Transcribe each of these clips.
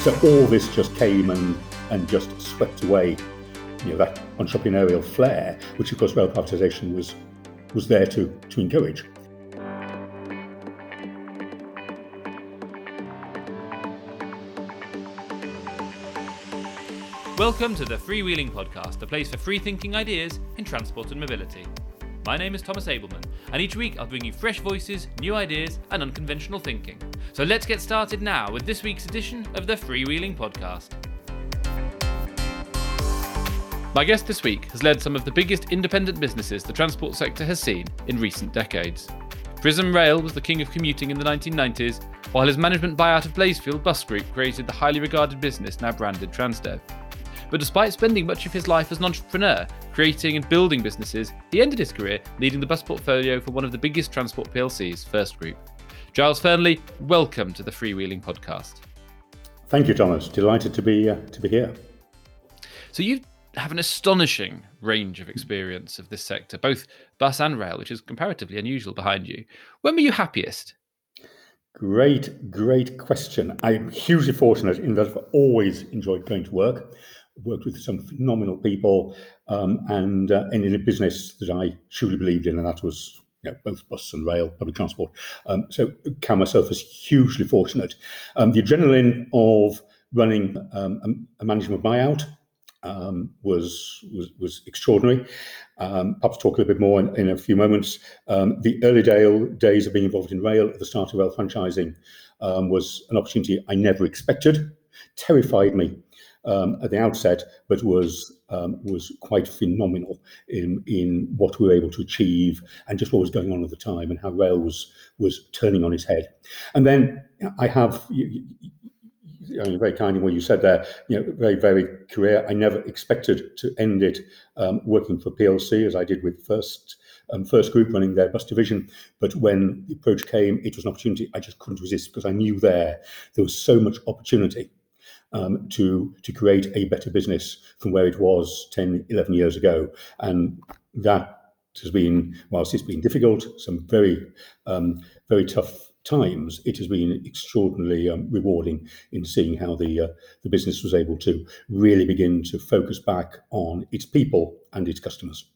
So all this just came and, and just swept away you know, that entrepreneurial flair, which of course rail privatisation was, was there to, to encourage. Welcome to the Freewheeling Podcast, a place for free thinking ideas in transport and mobility. My name is Thomas Ableman, and each week I'll bring you fresh voices, new ideas, and unconventional thinking. So let's get started now with this week's edition of the Freewheeling Podcast. My guest this week has led some of the biggest independent businesses the transport sector has seen in recent decades. Prism Rail was the king of commuting in the 1990s, while his management buyout of Blazefield Bus Group created the highly regarded business now branded Transdev. But despite spending much of his life as an entrepreneur, creating and building businesses, he ended his career leading the bus portfolio for one of the biggest transport PLCs, First Group. Giles Fearnley, welcome to the Freewheeling Podcast. Thank you, Thomas. Delighted to be uh, to be here. So you have an astonishing range of experience of this sector, both bus and rail, which is comparatively unusual behind you. When were you happiest? Great, great question. I'm hugely fortunate in that I've always enjoyed going to work worked with some phenomenal people, um, and uh, and in a business that I truly believed in, and that was you know, both bus and rail, public transport. Um, so count myself as hugely fortunate. Um, the adrenaline of running um, a, management buyout um, was, was was extraordinary. Um, perhaps talk a little bit more in, in a few moments. Um, the early day, days of being involved in rail at the start of rail franchising um, was an opportunity I never expected. Terrified me um, at the outset, but was um, was quite phenomenal in in what we were able to achieve and just what was going on at the time and how rail was was turning on its head. And then I have. You, you know, very kind in what you said there. You know, very very career. I never expected to end it um, working for PLC as I did with First um, First Group running their bus division. But when the approach came, it was an opportunity I just couldn't resist because I knew there there was so much opportunity um, to to create a better business from where it was 10, 11 years ago. And that has been, whilst it's been difficult, some very, um, very tough times, it has been extraordinarily um, rewarding in seeing how the uh, the business was able to really begin to focus back on its people and its customers.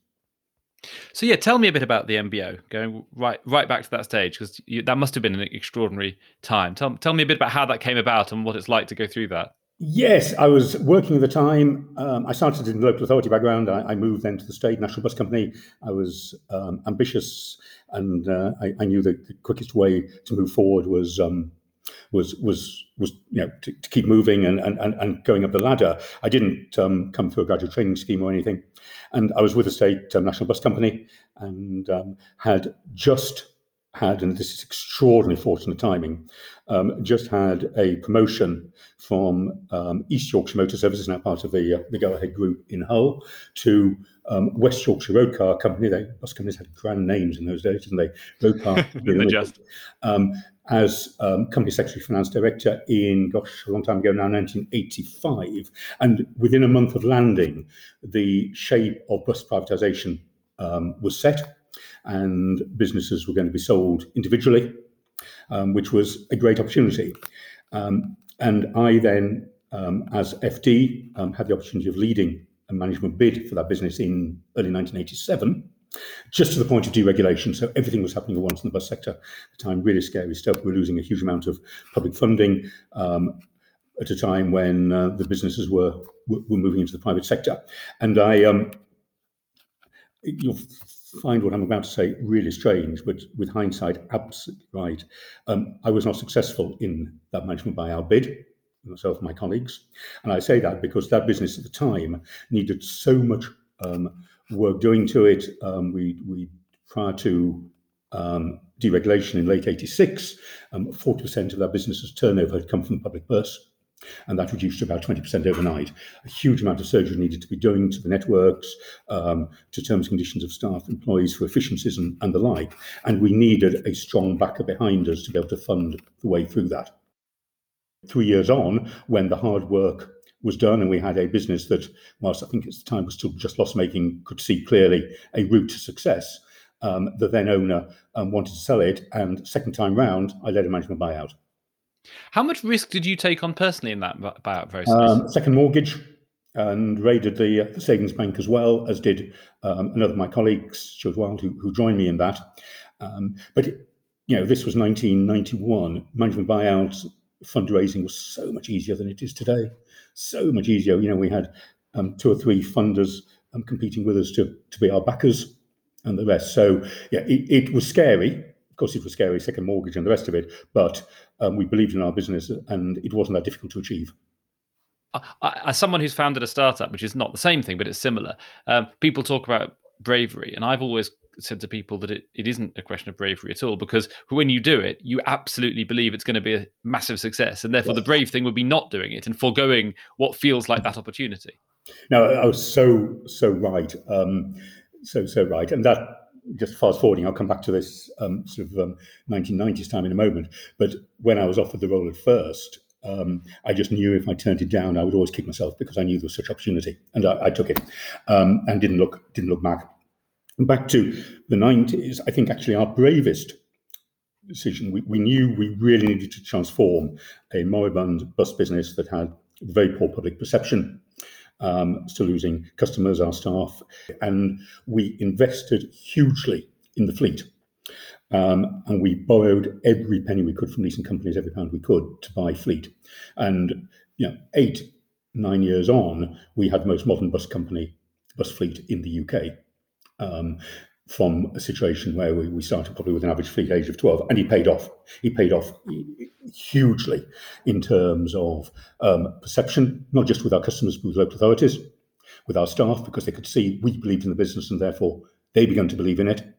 So yeah, tell me a bit about the MBO, going right right back to that stage because that must have been an extraordinary time. Tell tell me a bit about how that came about and what it's like to go through that. Yes, I was working at the time. Um, I started in the local authority background. I, I, moved then to the state national bus company. I was um, ambitious, and uh, I, I, knew that the quickest way to move forward was um, was was was you know to, to, keep moving and, and and going up the ladder. I didn't um, come through a graduate training scheme or anything, and I was with the state um, national bus company and um, had just had, and this is extraordinarily fortunate timing, um, just had a promotion from um, East Yorkshire Motor Services, now part of the, uh, the Go Ahead Group in Hull, to um, West Yorkshire Road Car Company. They bus companies had grand names in those days, didn't they? Road Car. they just. Um, as um, company secretary finance director in gosh a long time ago now 1985 and within a month of landing the shape of bus privatization um, was set and businesses were going to be sold individually, um, which was a great opportunity. Um, and I then, um, as FD, um, had the opportunity of leading a management bid for that business in early 1987 just to the point of deregulation. So everything was happening at once in the bus sector at the time, really scary stuff. We were losing a huge amount of public funding um, at a time when uh, the businesses were, were moving into the private sector. And I, um, you'll find what I'm about to say really strange, but with hindsight, absolutely right. Um, I was not successful in that management buyout bid, myself and my colleagues. And I say that because that business at the time needed so much um, work doing to it. Um, we, we prior to um, deregulation in late 86, 40% um, of that business's turnover had come from the public purse and that reduced to about 20% overnight. A huge amount of surgery needed to be done to the networks, um, to terms and conditions of staff, employees for efficiencies and, and the like. And we needed a strong backer behind us to be able to fund the way through that. Three years on, when the hard work was done and we had a business that, whilst I think at the time was still just loss making, could see clearly a route to success. Um, the then owner um, wanted to sell it, and second time round, I led a management buyout. How much risk did you take on personally in that buyout process? Um, second mortgage and raided the, the, savings bank as well, as did um, another of my colleagues, Stuart Wild, who, who joined me in that. Um, but you know, this was 1991. Management buyouts fundraising was so much easier than it is today. So much easier. You know, we had um, two or three funders um, competing with us to to be our backers and the rest. So yeah, it, it was scary. Of course, it was scary, second mortgage and the rest of it. But um, we believed in our business, and it wasn't that difficult to achieve. As someone who's founded a startup, which is not the same thing, but it's similar, um, people talk about bravery, and I've always said to people that it, it isn't a question of bravery at all because when you do it you absolutely believe it's going to be a massive success and therefore yes. the brave thing would be not doing it and foregoing what feels like that opportunity no i was so so right um so so right and that just fast forwarding i'll come back to this um, sort of um, 1990s time in a moment but when i was offered the role at first um, I just knew if I turned it down, I would always kick myself because I knew there was such opportunity, and I, I took it, um, and didn't look didn't look back. Back to the nineties, I think actually our bravest decision. We, we knew we really needed to transform a moribund bus business that had very poor public perception, um, still losing customers, our staff, and we invested hugely in the fleet. Um, and we borrowed every penny we could from leasing companies, every pound we could to buy fleet. And you know, eight, nine years on, we had the most modern bus company, bus fleet in the UK. Um, from a situation where we, we started probably with an average fleet age of 12 and he paid off he paid off hugely in terms of um, perception not just with our customers but with local authorities with our staff because they could see we believed in the business and therefore they began to believe in it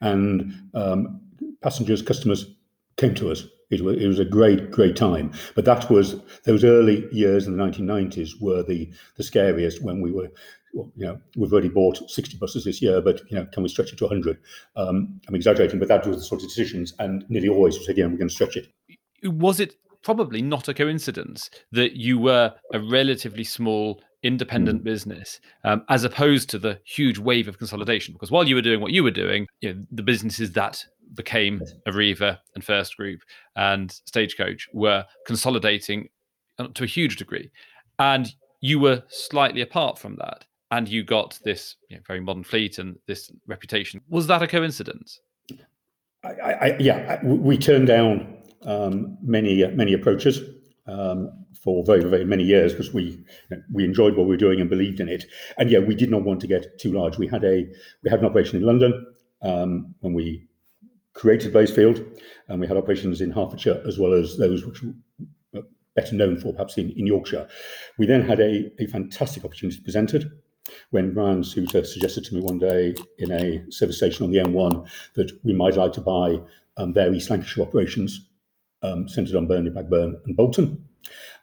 and um, passengers, customers came to us. It was, it was a great, great time. But that was those early years in the 1990s were the the scariest when we were, well, you know, we've already bought 60 buses this year, but you know, can we stretch it to 100? Um, I'm exaggerating, but that was the sort of decisions, and nearly always we said, yeah, we're going to stretch it. Was it probably not a coincidence that you were a relatively small independent mm. business um, as opposed to the huge wave of consolidation because while you were doing what you were doing you know, the businesses that became Arriva and First Group and Stagecoach were consolidating uh, to a huge degree and you were slightly apart from that and you got this you know, very modern fleet and this reputation was that a coincidence I, I, yeah we turned down um, many many approaches um, for very, very many years because we we enjoyed what we were doing and believed in it. And yeah, we did not want to get too large. We had a we had an operation in London um, when we created Blazefield, and we had operations in Hertfordshire as well as those which were better known for perhaps in, in Yorkshire. We then had a, a fantastic opportunity presented when Brian Souter suggested to me one day in a service station on the M1 that we might like to buy um, their East Lancashire operations um, centred on Burnley, Blackburn, and Bolton.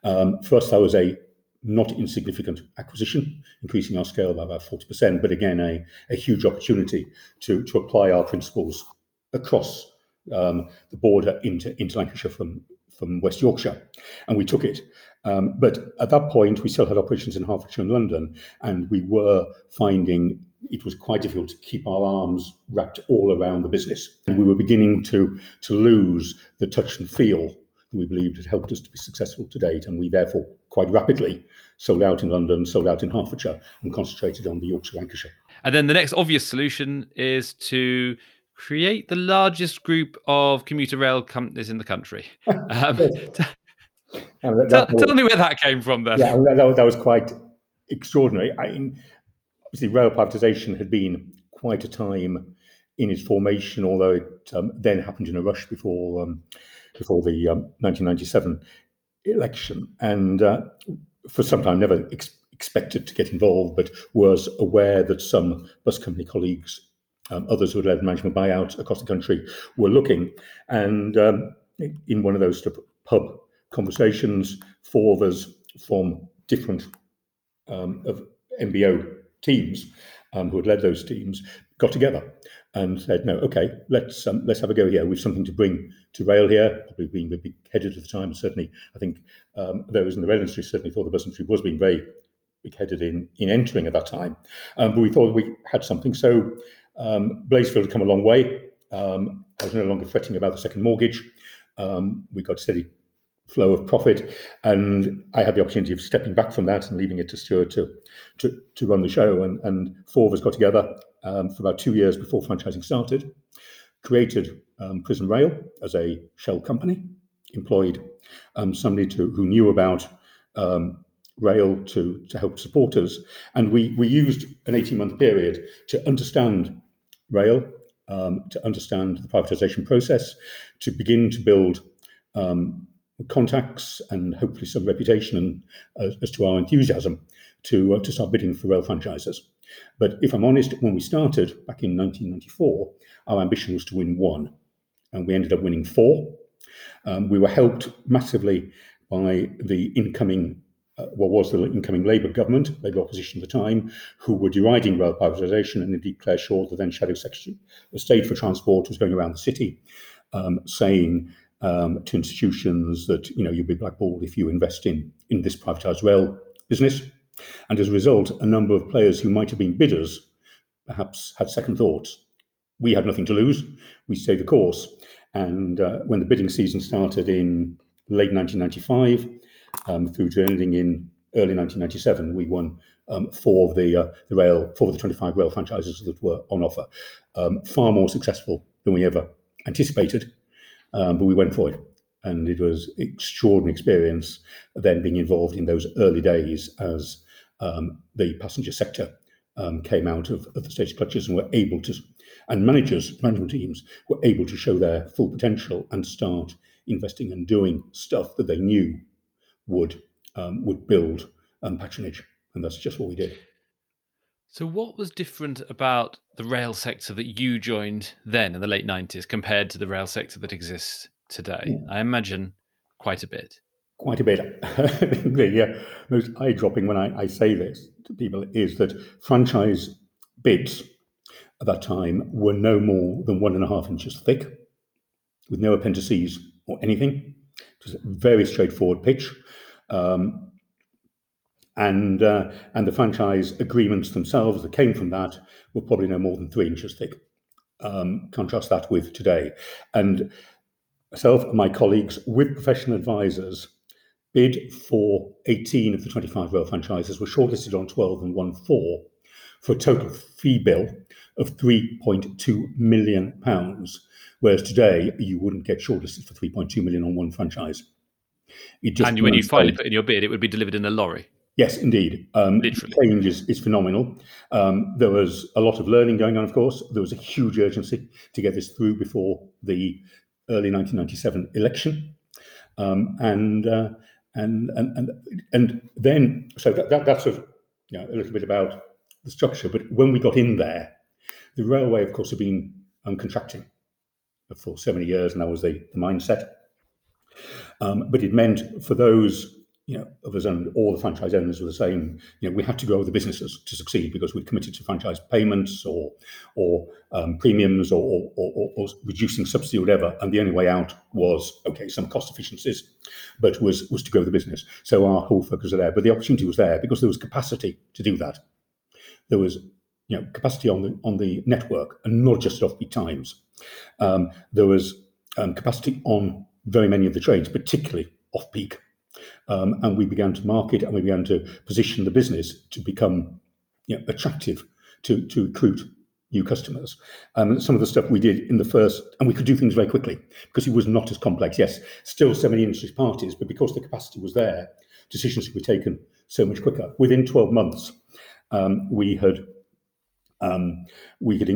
Um, for us, that was a not insignificant acquisition, increasing our scale by about 40%, but again, a, a huge opportunity to, to apply our principles across um, the border into, into Lancashire from, from West Yorkshire. And we took it. Um, but at that point, we still had operations in Hertfordshire and London, and we were finding it was quite difficult to keep our arms wrapped all around the business. And we were beginning to, to lose the touch and feel that we believed had helped us to be successful to date, and we therefore quite rapidly sold out in London, sold out in Hertfordshire, and concentrated on the Yorkshire Lancashire. And then the next obvious solution is to create the largest group of commuter rail companies in the country. Um, that, tell, was, tell, me where that came from then. Yeah, that, that was quite extraordinary. I mean, obviously, rail privatisation had been quite a time in its formation, although it um, then happened in a rush before um, before the um, 1997 election, and uh, for some time never ex- expected to get involved, but was aware that some bus company colleagues, um, others who had led management buyouts across the country, were looking. And um, in one of those sort of pub conversations, of us from different um, of MBO teams um, who had led those teams got together and said, "No, okay, let's um, let's have a go here. We've something to bring to rail here." Probably being big headed at the time. Certainly, I think um, those in the rail industry certainly thought the bus industry was being very big headed in in entering at that time. Um, but we thought we had something. So um, Blazefield had come a long way. Um, I was no longer fretting about the second mortgage. We got steady flow of profit. And I had the opportunity of stepping back from that and leaving it to Stuart to to, to run the show. And, and four of us got together um, for about two years before franchising started, created um, Prism Rail as a shell company, employed um, somebody to, who knew about um, rail to, to help support us. And we, we used an 18 month period to understand rail, um, to understand the privatization process, to begin to build um, contacts and hopefully some reputation and, uh, as to our enthusiasm to, uh, to start bidding for rail franchises. But if I'm honest, when we started back in 1994, our ambition was to win one, and we ended up winning four. Um, we were helped massively by the incoming, uh, what was the incoming Labour government, Labour opposition at the time, who were deriding rail privatisation, and indeed Clare Short, the then Shadow Secretary of State for Transport, was going around the city um, saying um, to institutions that you know you'll be blackballed if you invest in in this privatised rail business. And as a result, a number of players who might have been bidders perhaps had second thoughts. We had nothing to lose. We stayed the course. And uh, when the bidding season started in late 1995 um, through to ending in early 1997, we won um, four of the uh, the rail, four of the 25 rail franchises that were on offer. Um, far more successful than we ever anticipated, um, but we went for it and it was extraordinary experience then being involved in those early days as um, the passenger sector um, came out of, of, the stage clutches and were able to, and managers, management teams were able to show their full potential and start investing and doing stuff that they knew would um, would build um, patronage, and that's just what we did. So, what was different about the rail sector that you joined then in the late nineties compared to the rail sector that exists today? I imagine quite a bit. Quite a bit. the uh, most eye dropping when I, I say this to people is that franchise bids at that time were no more than one and a half inches thick, with no appendices or anything. It was a very straightforward pitch. Um, and uh, and the franchise agreements themselves that came from that were probably no more than three inches thick. Um, contrast that with today, and myself and my colleagues with professional advisors bid for 18 of the 25 rail franchises, were shortlisted on 12 and won four for a total fee bill of 3.2 million pounds. Whereas today you wouldn't get shortlisted for 3.2 million on one franchise. and when you finally put in your bid, it would be delivered in a lorry. Yes, indeed. Um, change is, is phenomenal. Um, there was a lot of learning going on, of course. There was a huge urgency to get this through before the early 1997 election. Um, and, uh, and, and, and, and then, so that, that, that's a, you know, a little bit about the structure. But when we got in there, the railway, of course, had been um, contracting for so many years, and that was the, the mindset. Um, but it meant for those you know, all the franchise owners were the same. You know, we had to grow the businesses to succeed because we'd committed to franchise payments or or um, premiums or, or, or, or, reducing subsidy or whatever. And the only way out was okay, some cost efficiencies, but was was to grow the business. So our whole focus was there. But the opportunity was there because there was capacity to do that. There was you know capacity on the on the network and not just at offbeat times. Um, there was um, capacity on very many of the trains, particularly off peak um, and we began to market and we began to position the business to become you know, attractive to, to recruit new customers. Um, some of the stuff we did in the first, and we could do things very quickly because it was not as complex. Yes, still so many industry parties, but because the capacity was there, decisions could be taken so much quicker. Within 12 months, um, we had um, we had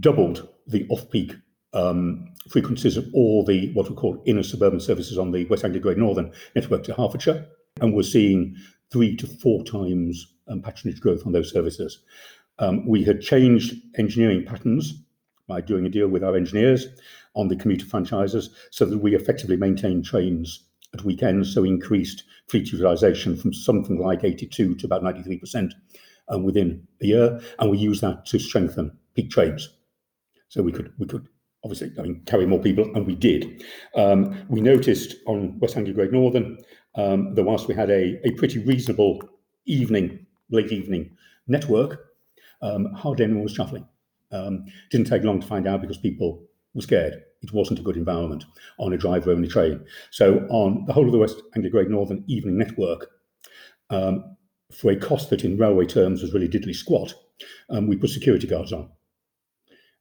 doubled the off-peak um, frequencies of all the what we call inner suburban services on the West Anglia Great Northern network to Hertfordshire, and we're seeing three to four times um, patronage growth on those services. Um, we had changed engineering patterns by doing a deal with our engineers on the commuter franchises so that we effectively maintained trains at weekends, so increased fleet utilisation from something like 82 to about 93% um, within a year, and we use that to strengthen peak trains. So we could we could obviously, I mean, carry more people, and we did. Um, we noticed on West Anglia Great Northern um, that whilst we had a, a pretty reasonable evening, late evening network, um, hardly anyone was shuffling. Um, didn't take long to find out because people were scared. it wasn't a good environment on a driver-only train. So on the whole of the West Anglia Great Northern evening network, um, for a cost that in railway terms was really diddly squat, um, we put security guards on.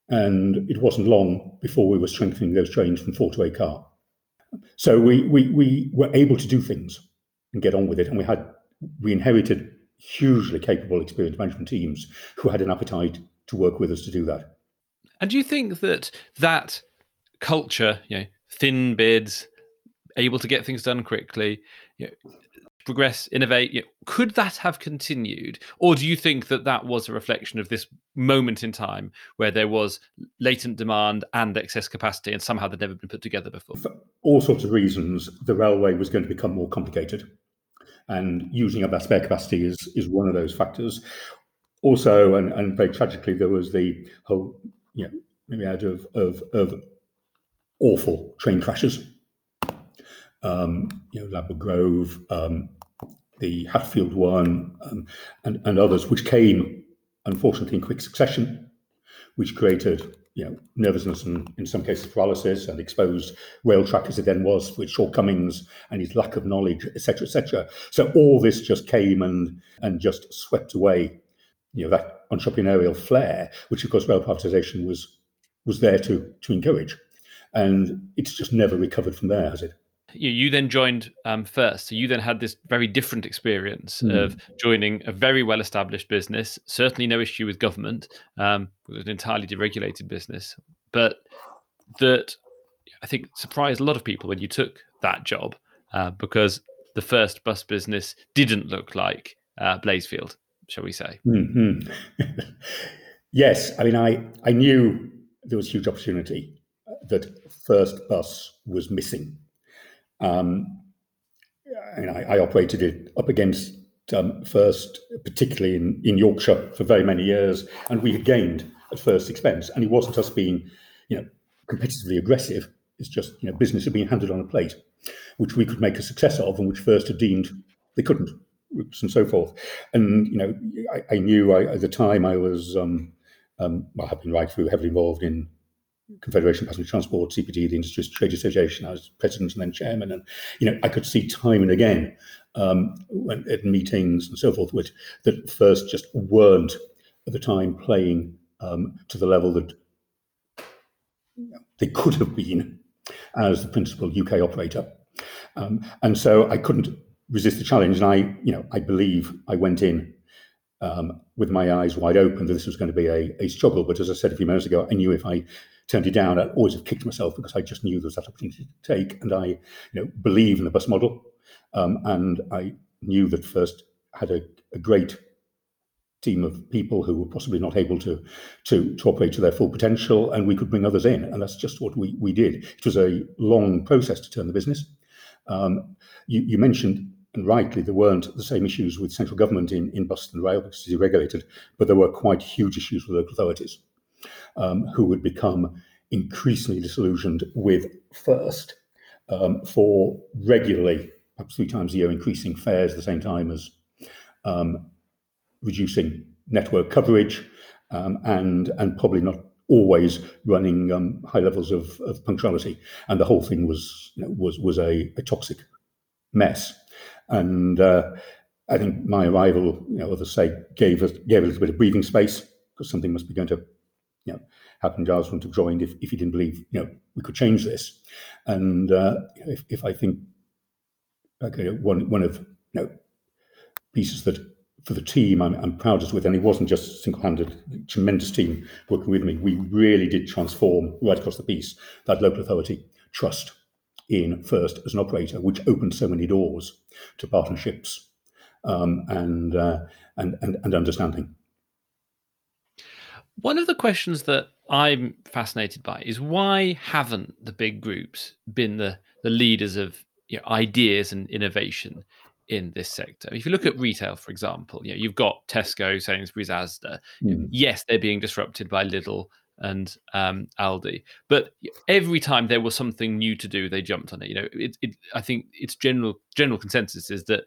And it wasn't long before we were strengthening those trains from four to eight car. So we, we, we were able to do things and get on with it. And we had we inherited hugely capable, experienced management teams who had an appetite to work with us to do that. And do you think that that culture, you know, thin bids, able to get things done quickly, you know, progress, innovate, you know, could that have continued, or do you think that that was a reflection of this moment in time where there was latent demand and excess capacity, and somehow they'd never been put together before? For all sorts of reasons, the railway was going to become more complicated and using up that spare capacity is is one of those factors. Also, and, and very tragically, there was the whole, you know, maybe out of of, of awful train crashes. Um, you know, Ladbroke Grove, um, the Hatfield one, um, and, and others, which came unfortunately in quick succession, which created you know, nervousness and in some cases paralysis and exposed Railtrack as it then was with shortcomings and his lack of knowledge, etc., etc. So all this just came and and just swept away, you know, that entrepreneurial flair, which of course rail privatization was was there to to encourage. And it's just never recovered from there, has it? You, you then joined um, first. So you then had this very different experience mm. of joining a very well established business, certainly no issue with government, um, an entirely deregulated business, but that I think surprised a lot of people when you took that job uh, because the first bus business didn't look like uh, Blazefield, shall we say? Mm-hmm. yes, I mean, I, I knew there was huge opportunity that first bus was missing um, and I, I, operated it up against um, first, particularly in, in Yorkshire for very many years, and we had gained at first expense. And it wasn't us being, you know, competitively aggressive. It's just, you know, business had been handed on a plate, which we could make a success of, and which first had deemed they couldn't, and so forth. And you know, I, I knew I, at the time I was, um, um, well, I've been right through heavily involved in Confederation of Passenger Transport, CPT, the Industries Trade Association. I was president and then chairman, and you know I could see time and again um, at meetings and so forth, which that first just weren't at the time playing um, to the level that they could have been as the principal UK operator, um, and so I couldn't resist the challenge. And I, you know, I believe I went in um, with my eyes wide open that this was going to be a, a struggle. But as I said a few minutes ago, I knew if I turned it down, I'd always have kicked myself because I just knew there was that opportunity to take. And I, you know, believe in the bus model. Um, and I knew that first had a, a, great team of people who were possibly not able to, to, to operate to their full potential, and we could bring others in. And that's just what we, we did. It was a long process to turn the business. Um, you, you mentioned and rightly, there weren't the same issues with central government in, in and rail because it's deregulated, but there were quite huge issues with local authorities um, who would become increasingly disillusioned with first um, for regularly, perhaps three times a year, increasing fares at the same time as um, reducing network coverage um, and and probably not always running um, high levels of, of, punctuality. And the whole thing was you know, was was a, a toxic mess. And uh, I think my arrival, you know, others say, gave us gave a little bit of breathing space because something must be going to, you know, happen. Giles wouldn't have joined if, if he didn't believe, you know, we could change this. And uh, if, if I think, okay, one one of you know pieces that for the team I'm, I'm proudest with, and it wasn't just single-handed, tremendous team working with me. We really did transform right across the piece that local authority trust in first as an operator, which opened so many doors to partnerships um, and, uh, and, and and understanding. One of the questions that I'm fascinated by is why haven't the big groups been the the leaders of you know, ideas and innovation in this sector. If you look at retail, for example, you know, you've got Tesco, Sainsbury's, Asda. Mm. Yes, they're being disrupted by Lidl and um, Aldi. But every time there was something new to do, they jumped on it. You know, it, it, I think it's general general consensus is that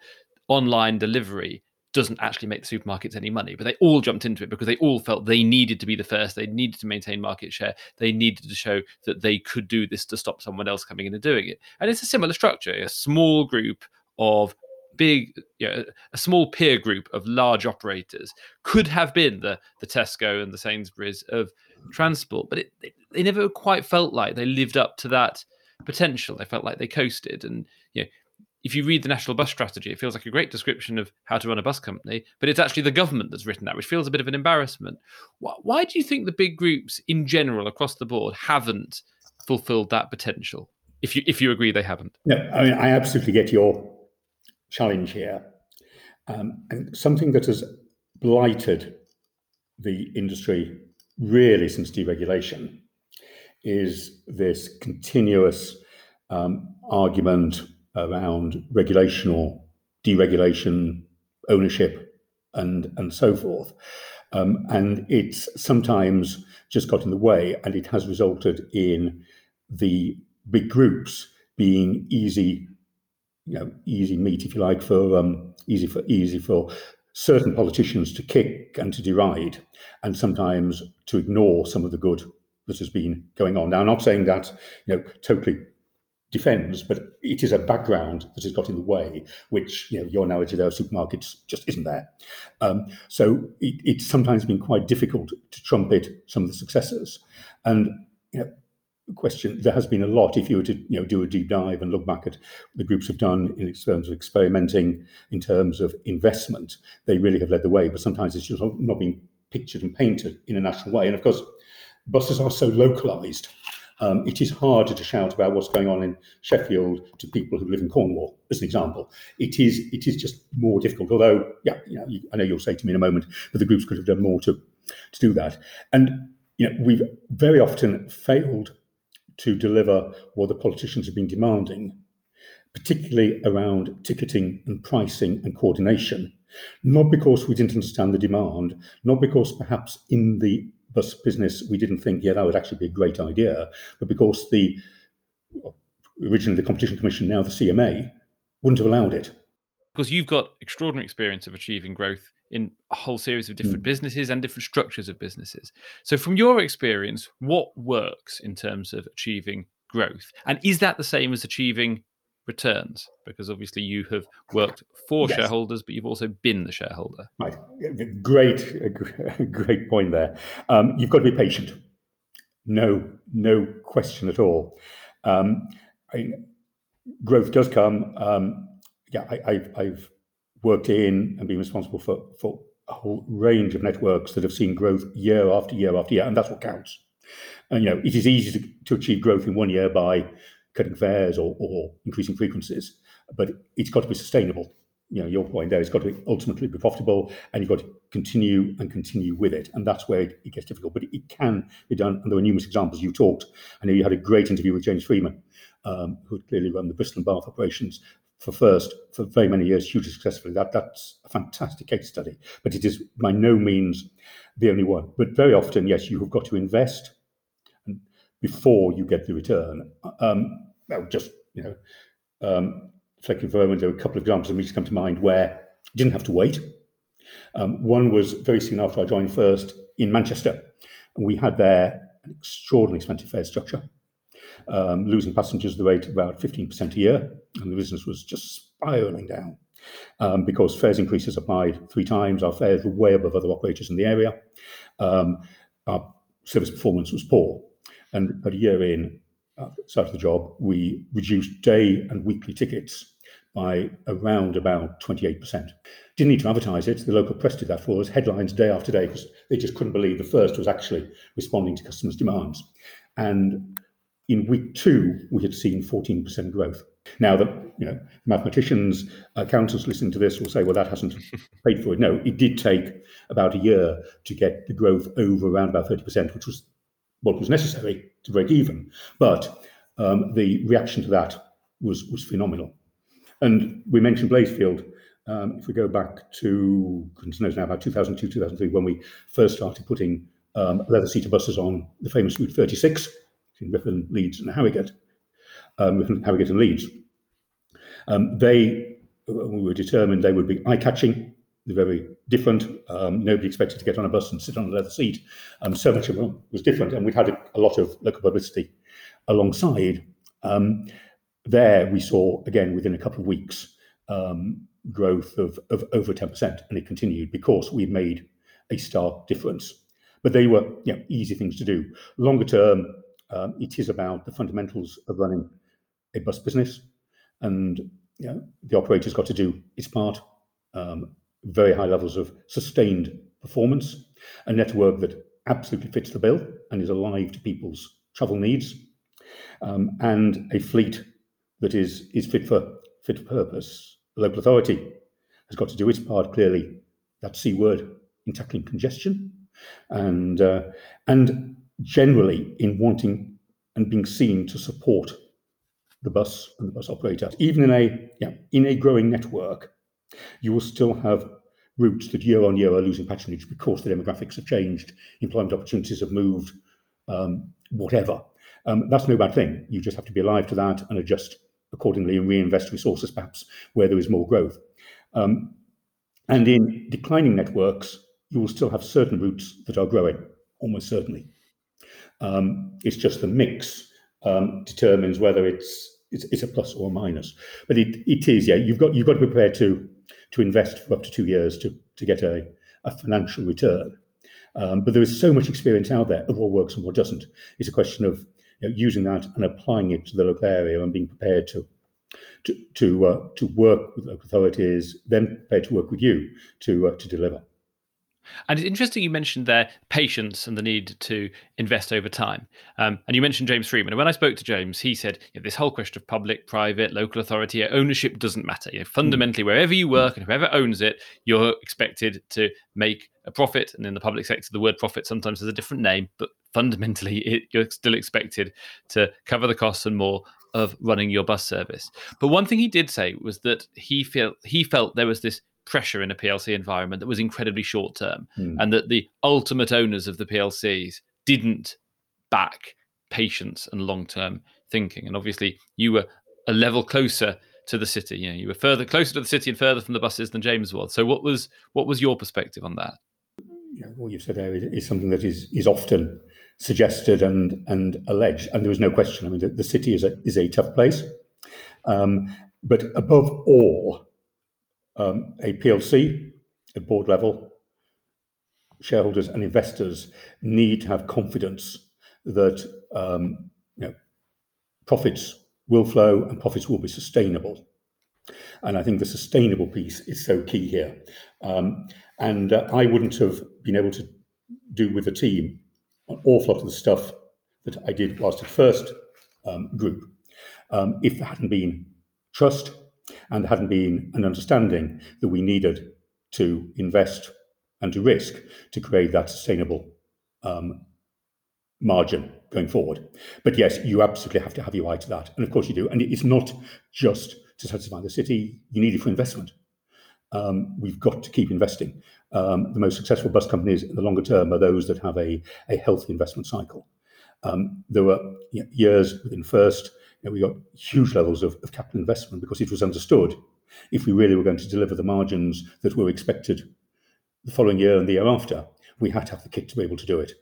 online delivery doesn't actually make the supermarkets any money, but they all jumped into it because they all felt they needed to be the first. They needed to maintain market share. They needed to show that they could do this to stop someone else coming in and doing it. And it's a similar structure a small group of big, you know, a small peer group of large operators could have been the, the Tesco and the Sainsbury's of transport, but it, it, they never quite felt like they lived up to that potential. They felt like they coasted. And you know, if you read the national bus strategy, it feels like a great description of how to run a bus company, but it's actually the government that's written that, which feels a bit of an embarrassment. Why, why do you think the big groups in general across the board haven't fulfilled that potential? If you if you agree they haven't. No, I mean I absolutely get your challenge here, um, and something that has blighted the industry really since deregulation is this continuous um, argument around regulation or deregulation, ownership, and and so forth. Um, and it's sometimes just got in the way, and it has resulted in the big groups being easy, you know, easy meat, if you like, for um, easy for easy for certain politicians to kick and to deride, and sometimes to ignore some of the good that has been going on. Now, I'm not saying that you know totally defends, but it is a background that has got in the way, which you know your analogy there of supermarkets just isn't there. Um, so it, it's sometimes been quite difficult to trumpet some of the successes, and you know. Question: There has been a lot. If you were to, you know, do a deep dive and look back at the groups have done in terms of experimenting, in terms of investment, they really have led the way. But sometimes it's just not being pictured and painted in a national way. And of course, buses are so localized um, it is harder to shout about what's going on in Sheffield to people who live in Cornwall, as an example. It is it is just more difficult. Although, yeah, you know, I know you'll say to me in a moment that the groups could have done more to to do that. And you know, we've very often failed to deliver what the politicians have been demanding, particularly around ticketing and pricing and coordination. Not because we didn't understand the demand, not because perhaps in the bus business, we didn't think, yeah, that would actually be a great idea. But because the originally the Competition Commission, now the CMA, wouldn't have allowed it. Because you've got extraordinary experience of achieving growth in a whole series of different mm. businesses and different structures of businesses. So, from your experience, what works in terms of achieving growth? And is that the same as achieving returns? Because obviously you have worked for yes. shareholders, but you've also been the shareholder. Right. Great, great point there. Um, you've got to be patient. No, no question at all. Um, I, growth does come. Um, yeah, I, have I've worked in and been responsible for for a whole range of networks that have seen growth year after year after year, and that's what counts. And you know, it is easy to, to achieve growth in one year by cutting fares or, or increasing frequencies, but it's got to be sustainable. You know, your point there, it's got to be ultimately be profitable, and you've got to continue and continue with it, and that's where it, it gets difficult. But it, it, can be done, and there are numerous examples. You talked. I know you had a great interview with James Freeman, um, who clearly run the Bristol and Bath operations for first for very many years, hugely successfully. That that's a fantastic case study, but it is by no means the only one. But very often, yes, you have got to invest before you get the return. Um, well, just you know, um, moment, there were a couple of examples that me come to mind where you didn't have to wait. Um, one was very soon after I joined first in Manchester, and we had there an extraordinarily expensive fare structure, um, losing passengers at the rate of about 15% a year, and the business was just spiraling down. Um, because fares increases applied three times, our fares were way above other operators in the area. Um, our service performance was poor. And a year in, uh, started the job, we reduced day and weekly tickets by around about 28%. Didn't need to advertise it. The local press did that for us, headlines day after day, because they just couldn't believe the first was actually responding to customers' demands. And in week two, we had seen 14% growth. Now, the you know mathematicians, accountants listening to this will say, well, that hasn't paid for it. No, it did take about a year to get the growth over around about 30%, which was what was necessary to break even. But um, the reaction to that was was phenomenal. And we mentioned Blazefield. Um, if we go back to goodness knows now about 2002, 2003, when we first started putting um, leather seater buses on the famous Route 36 Ripon, Leeds, and Harrogate, um, Ripon, Harrogate and Leeds, um, they we were determined they would be eye-catching, very different. Um, nobody expected to get on a bus and sit on a leather seat. Um, so much of it was different, and we'd had a, a lot of local publicity alongside. Um, there, we saw again within a couple of weeks um, growth of, of over 10%, and it continued because we made a stark difference. But they were you know, easy things to do. Longer term, um, it is about the fundamentals of running a bus business, and you know, the operator's got to do its part. Um, very high levels of sustained performance, a network that absolutely fits the bill and is alive to people's travel needs, um, and a fleet that is is fit for fit for purpose. The local authority has got to do its part clearly. That C word in tackling congestion, and uh, and generally in wanting and being seen to support the bus and the bus operator. Even in a yeah, in a growing network, you will still have routes that year on year are losing patronage because the demographics have changed, employment opportunities have moved, um, whatever. Um, that's no bad thing. You just have to be alive to that and adjust accordingly and reinvest resources perhaps where there is more growth. Um, and in declining networks, you will still have certain routes that are growing, almost certainly. Um, it's just the mix um, determines whether it's, it's, it's a plus or a minus. But it, it is, yeah. You've got you've got to be prepared to to invest for up to two years to to get a, a financial return. Um, but there is so much experience out there of what works and what doesn't. It's a question of you know, using that and applying it to the local area and being prepared to to to, uh, to work with local authorities, then prepared to work with you to uh, to deliver. And it's interesting you mentioned their patience and the need to invest over time. Um, and you mentioned James Freeman. And when I spoke to James, he said you know, this whole question of public, private, local authority, ownership doesn't matter. You know, fundamentally, wherever you work and whoever owns it, you're expected to make a profit. And in the public sector, the word profit sometimes has a different name, but fundamentally, it, you're still expected to cover the costs and more of running your bus service. But one thing he did say was that he felt he felt there was this pressure in a PLC environment that was incredibly short term, mm. and that the ultimate owners of the PLCs didn't back patience and long term thinking. And obviously, you were a level closer to the city. You know, you were further closer to the city and further from the buses than James was. So, what was what was your perspective on that? Yeah, what you've said there is, is something that is is often suggested and and alleged, and there is no question. I mean, the, the city is a is a tough place, um, but above all, um, a PLC at board level, shareholders and investors need to have confidence that um, you know, profits will flow and profits will be sustainable. And I think the sustainable piece is so key here. Um, and uh, I wouldn't have been able to do with the team an awful lot of the stuff that I did whilst at first um, group um, if there hadn't been trust and there hadn't been an understanding that we needed to invest and to risk to create that sustainable um, margin going forward. But yes, you absolutely have to have your eye to that. And of course you do. And it's not just to satisfy the city, you need it for investment. Um, we've got to keep investing. Um, the most successful bus companies in the longer term are those that have a, a healthy investment cycle. Um, there were years within First know, we got huge levels of, of capital investment because it was understood if we really were going to deliver the margins that were expected the following year and the year after, we had to have the kit to be able to do it.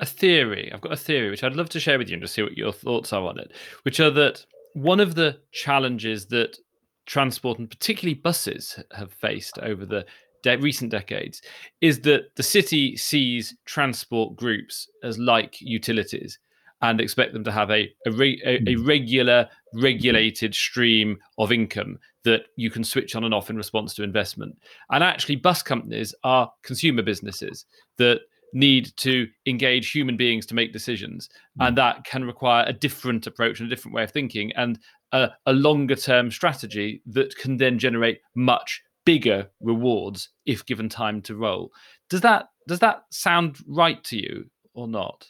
A theory. I've got a theory which I'd love to share with you and to see what your thoughts are on it, which are that one of the challenges that transport and particularly buses have faced over the de- recent decades is that the city sees transport groups as like utilities and expect them to have a a, re, a, a, hmm. regular regulated stream of income that you can switch on and off in response to investment and actually bus companies are consumer businesses that need to engage human beings to make decisions mm. and that can require a different approach and a different way of thinking and a, a longer term strategy that can then generate much bigger rewards if given time to roll does that does that sound right to you or not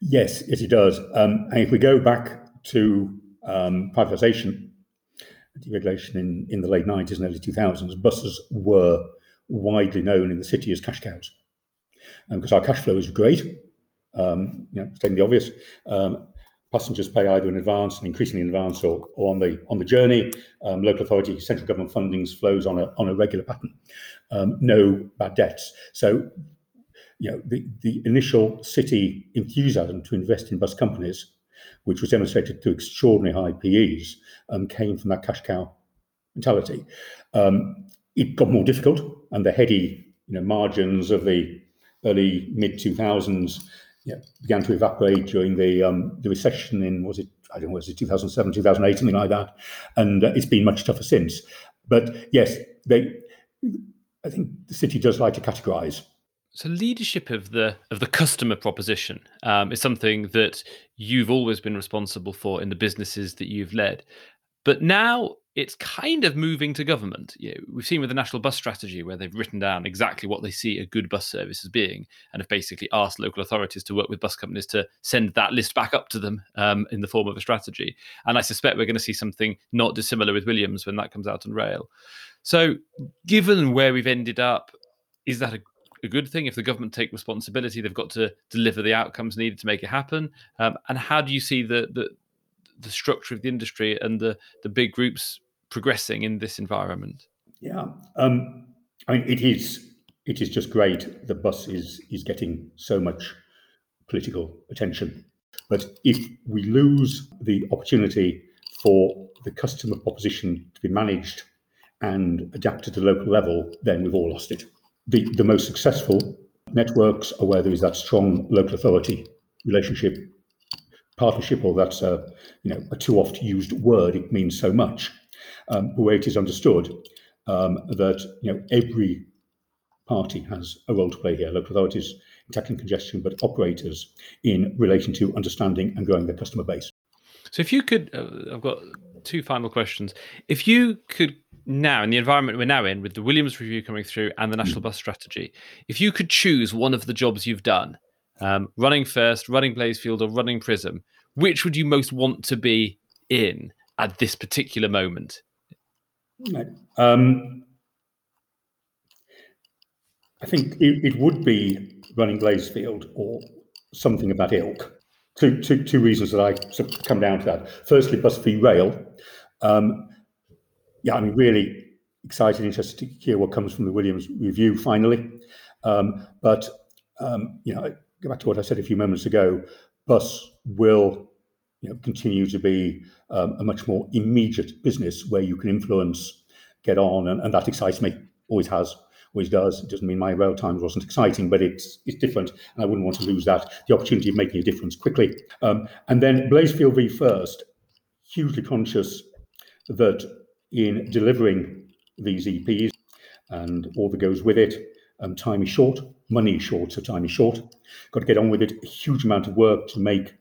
Yes, yes, it does. Um, and if we go back to um, privatisation, deregulation in, in the late 90s and early 2000s, buses were widely known in the city as cash cows because um, our cash flow is great. Um, you know, stating the obvious. Um, passengers pay either in advance and increasingly in advance or, or on the on the journey. Um, local authority, central government fundings flows on a on a regular pattern. Um, no bad debts. So, you know, the, the initial city enthusiasm to invest in bus companies, which was demonstrated through extraordinary high PEs, um, came from that cash cow mentality. Um, it got more difficult, and the heady you know margins of the early mid 2000s yeah, began to evaporate during the um, the recession in was it I don't know was it 2007 2008 something like that, and uh, it's been much tougher since. But yes, they I think the city does like to categorise. So leadership of the of the customer proposition um, is something that you've always been responsible for in the businesses that you've led, but now it's kind of moving to government. You know, we've seen with the national bus strategy where they've written down exactly what they see a good bus service as being, and have basically asked local authorities to work with bus companies to send that list back up to them um, in the form of a strategy. And I suspect we're going to see something not dissimilar with Williams when that comes out on rail. So, given where we've ended up, is that a, a good thing? If the government take responsibility, they've got to deliver the outcomes needed to make it happen. Um, and how do you see the, the the structure of the industry and the the big groups progressing in this environment? Yeah, um, I mean, it is it is just great. The bus is is getting so much political attention, but if we lose the opportunity for the customer proposition to be managed and adapted to local level, then we've all lost it. The the most successful networks are where there is that strong local authority relationship partnership, or that's a you know a too oft used word. It means so much um, where it is understood um, that you know every party has a role to play here. Local authorities in tackling congestion, but operators in relation to understanding and growing their customer base. So, if you could, uh, I've got two final questions. If you could now, in the environment we're now in, with the Williams review coming through and the National mm. Bus Strategy, if you could choose one of the jobs you've done, um, running first, running Blazefield, or running Prism, which would you most want to be in at this particular moment? Um, I think it, it, would be running Blazefield or something that ilk. Two, two, two reasons that I sort of come down to that. Firstly, bus v rail. Um, yeah, I'm really excited, interested to hear what comes from the Williams review finally. Um, but um, you know, go back to what I said a few moments ago. Bus will you know, continue to be um, a much more immediate business where you can influence, get on, and, and that excites me. Always has, always does. It doesn't mean my rail times wasn't exciting, but it's it's different, and I wouldn't want to lose that the opportunity of making a difference quickly. Um, and then Blazefield v First, hugely conscious that in delivering these EPs and all that goes with it, um, time is short, money is short, so time is short. Got to get on with it. A huge amount of work to make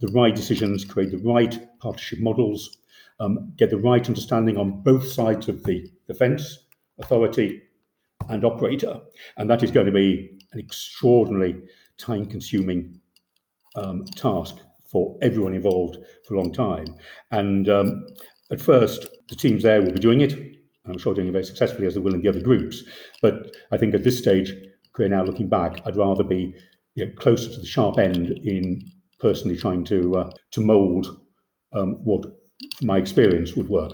the right decisions, create the right partnership models, um, get the right understanding on both sides of the, the fence, authority and operator. And that is going to be an extraordinarily time consuming um, task for everyone involved for a long time. And um, at first, the teams there will be doing it. I'm sure doing it very successfully as they will in the other groups. But I think at this stage, now looking back, I'd rather be you know, closer to the sharp end in personally trying to uh, to mould um, what my experience would work.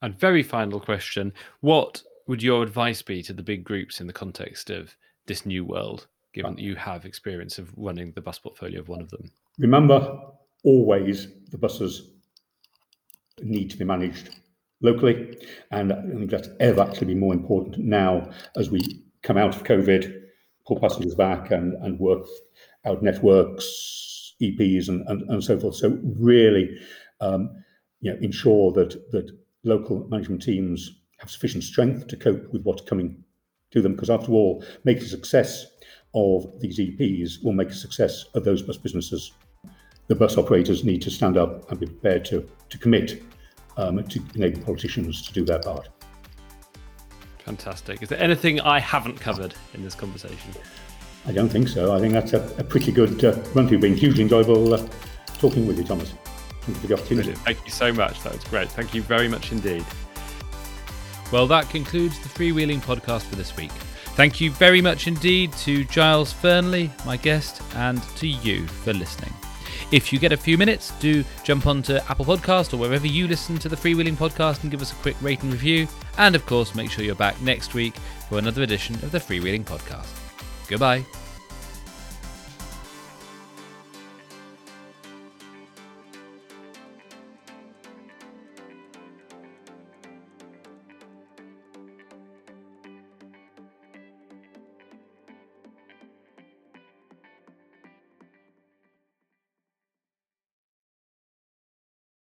And very final question: What would your advice be to the big groups in the context of this new world, given that you have experience of running the bus portfolio of one of them? Remember, always the buses need to be managed locally, and I think that's ever actually been more important now as we come out of COVID, pull passengers back, and and work out networks, EPs, and, and, and so forth. So really, um, you know, ensure that that local management teams have sufficient strength to cope with what's coming to them. Because after all, make a success of these EPs will make a success of those bus businesses. The bus operators need to stand up and be prepared to to commit um, to enable politicians to do their part. Fantastic. Is there anything I haven't covered in this conversation? I don't think so. I think that's a, a pretty good uh, run through. Been hugely enjoyable uh, talking with you, Thomas. Thank you for the opportunity. Thank you so much. That was great. Thank you very much indeed. Well, that concludes the Freewheeling podcast for this week. Thank you very much indeed to Giles Fearnley, my guest, and to you for listening. If you get a few minutes, do jump onto Apple Podcast or wherever you listen to the Freewheeling Podcast and give us a quick rate and review. And of course, make sure you're back next week for another edition of the Freewheeling Podcast. Goodbye.